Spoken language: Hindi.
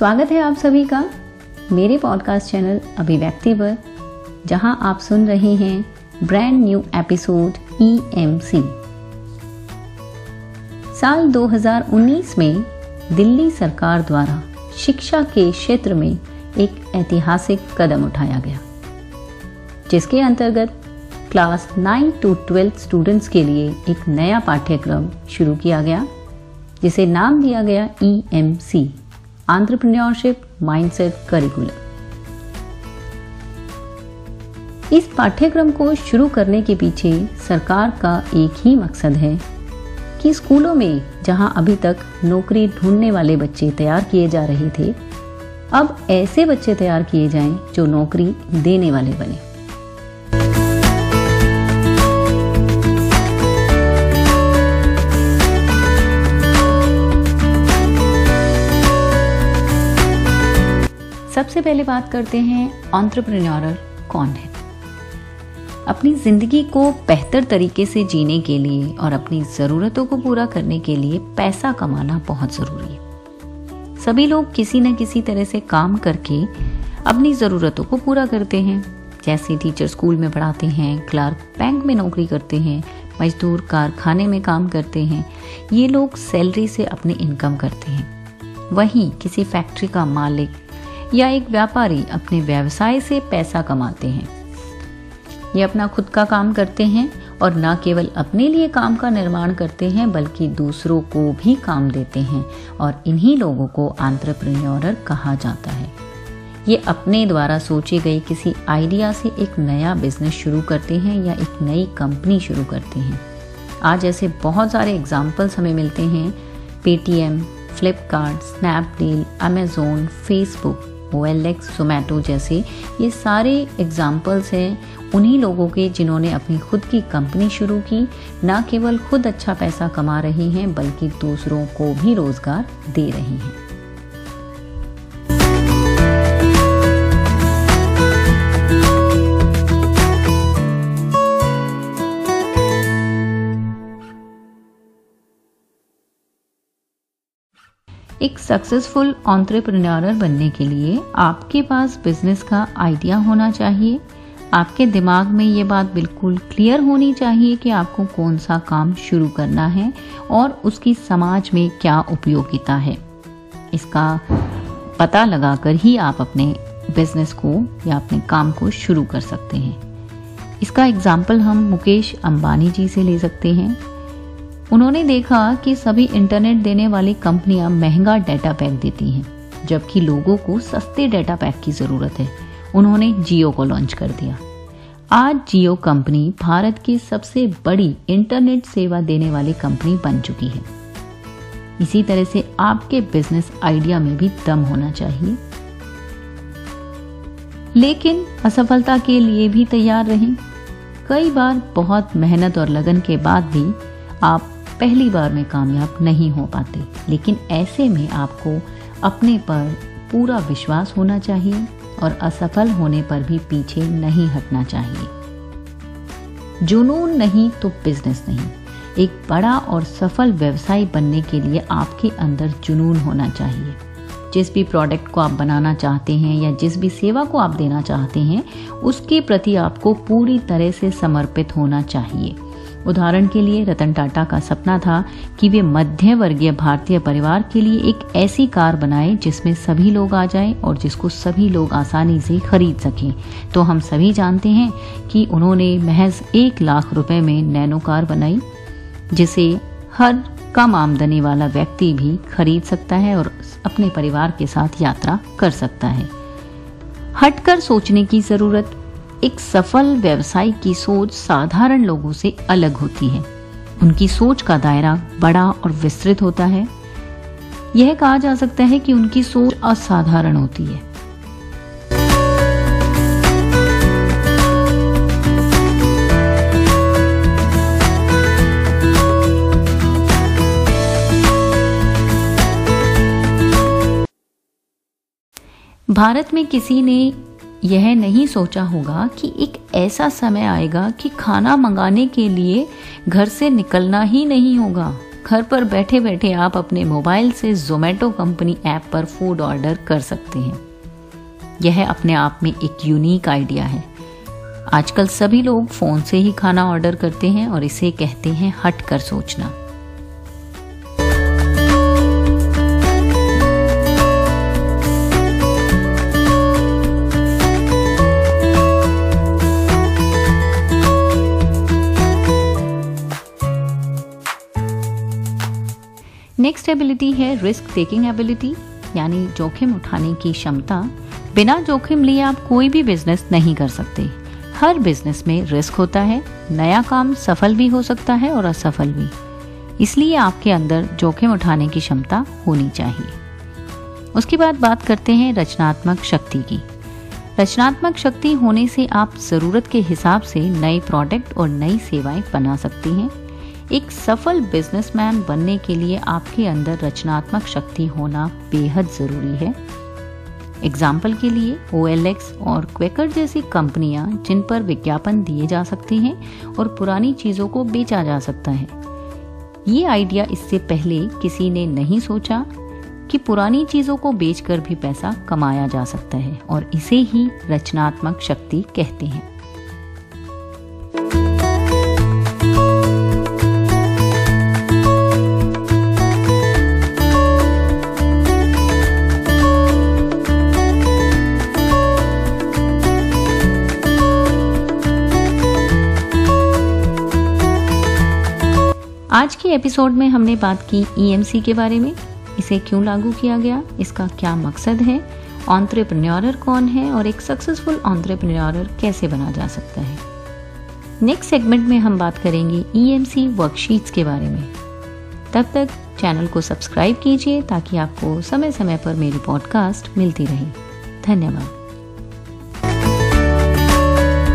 स्वागत है आप सभी का मेरे पॉडकास्ट चैनल अभिव्यक्ति पर जहाँ आप सुन रहे हैं ब्रांड न्यू एपिसोड ईएमसी साल 2019 में दिल्ली सरकार द्वारा शिक्षा के क्षेत्र में एक ऐतिहासिक कदम उठाया गया, जिसके अंतर्गत क्लास 9 टू 12 स्टूडेंट्स के लिए एक नया पाठ्यक्रम शुरू किया गया, जिसे नाम दिया गया E M C entrepreneurship mindset curriculum इस पाठ्यक्रम को शुरू करने के पीछे सरकार का एक ही मकसद है कि स्कूलों में जहाँ अभी तक नौकरी ढूँढने वाले बच्चे तैयार किए जा रहे थे, अब ऐसे बच्चे तैयार किए जाएँ जो नौकरी देने वाले बने। सबसे पहले बात करते हैं ऑन्ट्रप्रन्योरल कौन है? अपनी ज़िंदगी को बेहतर तरीके से जीने के लिए और अपनी ज़रूरतों को पूरा करने के लिए पैसा कमाना बहुत ज़रूरी है। सभी लोग किसी न किसी तरह से काम करके अपनी ज़रूरतों को पूरा करते हैं। जैसे टीचर स्कूल में पढ़ाते हैं क्लार्क बैंक में नौकरी करते हैं, मजदूर कारखाने में काम करते हैं। ये लोग सैलरी से अपनी इनकम करते हैं। वहीं किसी फैक्ट्री का मालिक या एक व्यापारी अपने व्यवसाय से पैसा कमाते हैं। ये अपना खुद का काम करते हैं और न केवल अपने लिए काम का निर्माण करते हैं, बल्कि दूसरों को भी काम देते हैं और इन्हीं लोगों को आंट्रप्रन्योरर कहा जाता है। ये अपने द्वारा सोचे गए किसी आइडिया से एक नया बिज़नेस शुरू करते हैं या एक नई कंपनी शुरू करते हैं। आज ऐसे बहुत सारे एग्जाम्पल्स हमें मिलते हैं। Paytm Flipkart Snapdeal Amazon Facebook X Zomato जैसे, ये सारे एग्जाम्पल्स हैं उन्हीं लोगों के जिन्होंने अपनी खुद की कंपनी शुरू की। ना केवल खुद अच्छा पैसा कमा रहे हैं, बल्कि दूसरों को भी रोज़गार दे रहे हैं। एक सक्सेसफुल ऑन्ट्रप्रनर बनने के लिए आपके पास बिज़नेस का आइडिया होना चाहिए। आपके दिमाग में ये बात बिल्कुल क्लियर होनी चाहिए कि आपको कौन सा काम शुरू करना है और उसकी समाज में क्या उपयोगिता है। इसका पता लगाकर ही आप अपने बिज़नेस को या अपने काम को शुरू कर सकते हैं। इसका एग्ज़ाम्पल हम मुकेश अंबानी जी से ले सकते हैं। उन्होंने देखा कि सभी इंटरनेट देने वाली कंपनियाँ महँगा डेटा पैक देती हैं, जबकि लोगों को सस्ते डेटा पैक की ज़रूरत है। उन्होंने जियो को लॉन्च कर दिया। आज जियो कंपनी भारत की सबसे बड़ी इंटरनेट सेवा देने वाली कंपनी बन चुकी है। इसी तरह से आपके बिज़नेस आइडिया में भी दम होना चाहिए। लेकिन असफलता के लिए भी तैयार रहें। कई बार बहुत मेहनत और लगन के बाद भी आप पहली बार में कामयाब नहीं हो पाते। लेकिन ऐसे में आपको अपने पर पूरा विश्वास होना चाहिए और असफल होने पर भी पीछे नहीं हटना चाहिए। जुनून नहीं तो बिज़नेस नहीं। एक बड़ा और सफल व्यवसाय बनने के लिए आपके अंदर जुनून होना चाहिए। जिस भी प्रोडक्ट को आप बनाना चाहते हैं या जिस भी सेवा को आप देना चाहते हैं, उसके प्रति आपको पूरी तरह से समर्पित होना चाहिए। उदाहरण के लिए, रतन टाटा का सपना था कि वे मध्य वर्गीय भारतीय परिवार के लिए एक ऐसी कार बनाएँ जिसमें सभी लोग आ जाएँ और जिसको सभी लोग आसानी से खरीद सकें। तो हम सभी जानते हैं कि उन्होंने महज एक लाख रुपए में नैनो कार बनाई, जिसे हर कम आमदनी वाला व्यक्ति भी खरीद सकता है और अपने परिवार के साथ यात्रा कर सकता है। हटकर सोचने की ज़रूरत एक सफल व्यवसाय की सोच साधारण लोगों से अलग होती है। उनकी सोच का दायरा बड़ा और विस्तृत होता है। यह कहा जा सकता है कि उनकी सोच असाधारण होती है। भारत में किसी ने यह नहीं सोचा होगा कि एक ऐसा समय आएगा कि खाना मंगाने के लिए घर से निकलना ही नहीं होगा। घर पर बैठे बैठे आप अपने मोबाइल से जोमेटो कंपनी ऐप पर फ़ूड ऑर्डर कर सकते हैं। यह अपने आप में एक यूनिक आइडिया है। आजकल सभी लोग फ़ोन से ही खाना ऑर्डर करते हैं और इसे कहते हैं हट कर सोचना। नेक्स्ट एबिलिटी है रिस्क टेकिंग एबिलिटी यानी जोखिम उठाने की क्षमता। बिना जोखिम लिए आप कोई भी बिज़नेस नहीं कर सकते। हर बिज़नेस में रिस्क होता है, नया काम सफल भी हो सकता है और असफल भी। इसलिए आपके अंदर जोखिम उठाने की क्षमता होनी चाहिए। उसके बाद बात करते हैं रचनात्मक शक्ति की। रचनात्मक शक्ति होने से आप ज़रूरत के हिसाब से नए प्रोडक्ट और नई सेवाएँ बना सकती हैं। एक सफल बिजनेसमैन बनने के लिए आपके अंदर रचनात्मक शक्ति होना बेहद ज़रूरी है। एग्ज़ाम्पल के लिए OLX और क्वेकर जैसी कंपनियाँ जिन पर विज्ञापन दिए जा सकते हैं और पुरानी चीज़ों को बेचा जा सकता है। ये आइडिया इससे पहले किसी ने नहीं सोचा कि पुरानी चीज़ों को बेचकर भी पैसा कमाया जा सकता है और इसे ही रचनात्मक शक्ति कहते हैं। आज के एपिसोड में हमने बात की ईएमसी e के बारे में। इसे क्यों लागू किया गया? इसका क्या मकसद है? ऑन्ट्रेप्रन्योरर कौन है और एक सक्सेसफुल ऑन्ट्रेप्रन्योरर कैसे बना जा सकता है? नेक्स्ट सेगमेंट में हम बात करेंगे ईएमसी e वर्कशीट्स के बारे में। तब तक चैनल को सब्सक्राइब कीजिए ताकि आपको समय समय पर मेरी पॉडकास्ट मिलती रहे। धन्यवाद।